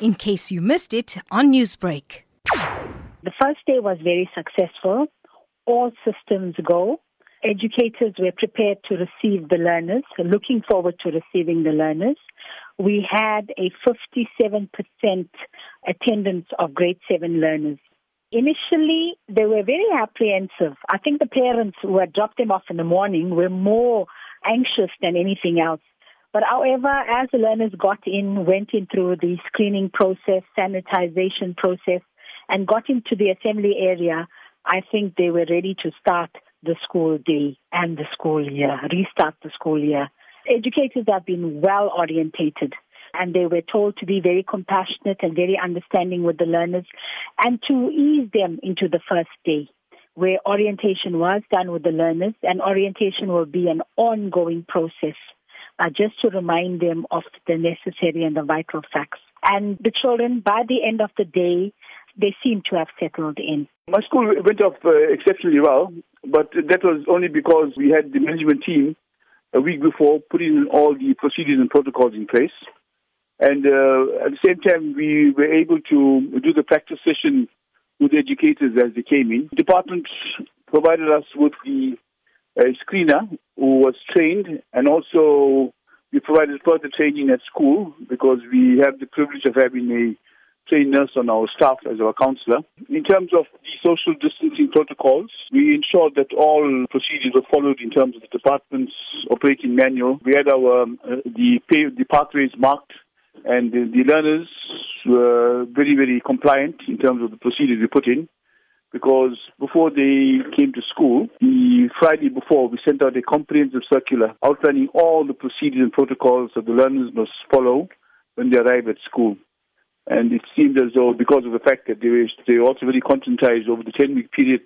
in case you missed it on Newsbreak. The first day was very successful. All systems go. Educators were prepared to receive the learners, looking forward to receiving the learners. We had a 57% attendance of grade 7 learners. Initially, they were very apprehensive. I think the parents who had dropped them off in the morning were more anxious than anything else. But however, as the learners got in, went in through the screening process, sanitization process, and got into the assembly area, I think they were ready to start the school day and the school year, restart the school year. Educators have been well orientated and they were told to be very compassionate and very understanding with the learners and to ease them into the first day where orientation was done with the learners and orientation will be an ongoing process uh, just to remind them of the necessary and the vital facts. And the children, by the end of the day, they seem to have settled in. My school went off uh, exceptionally well, but that was only because we had the management team a week before putting all the procedures and protocols in place. And uh, at the same time, we were able to do the practice session with the educators as they came in. The department provided us with the uh, screener who was trained, and also we provided further training at school because we have the privilege of having a trained nurse on our staff as our counselor. In terms of the social distancing protocols, we ensured that all procedures were followed in terms of the department's operating manual. We had our um, uh, the pay, the pathways marked and the, the learners were very, very compliant in terms of the procedures we put in because before they came to school, the Friday before, we sent out a comprehensive circular outlining all the procedures and protocols that the learners must follow when they arrive at school. And it seemed as though, because of the fact that they were, they were also very conscientized over the 10 week period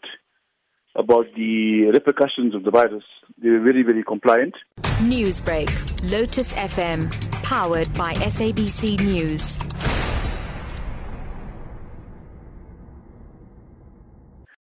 about the repercussions of the virus, they were very, very compliant. Newsbreak, Lotus FM, powered by SABC News.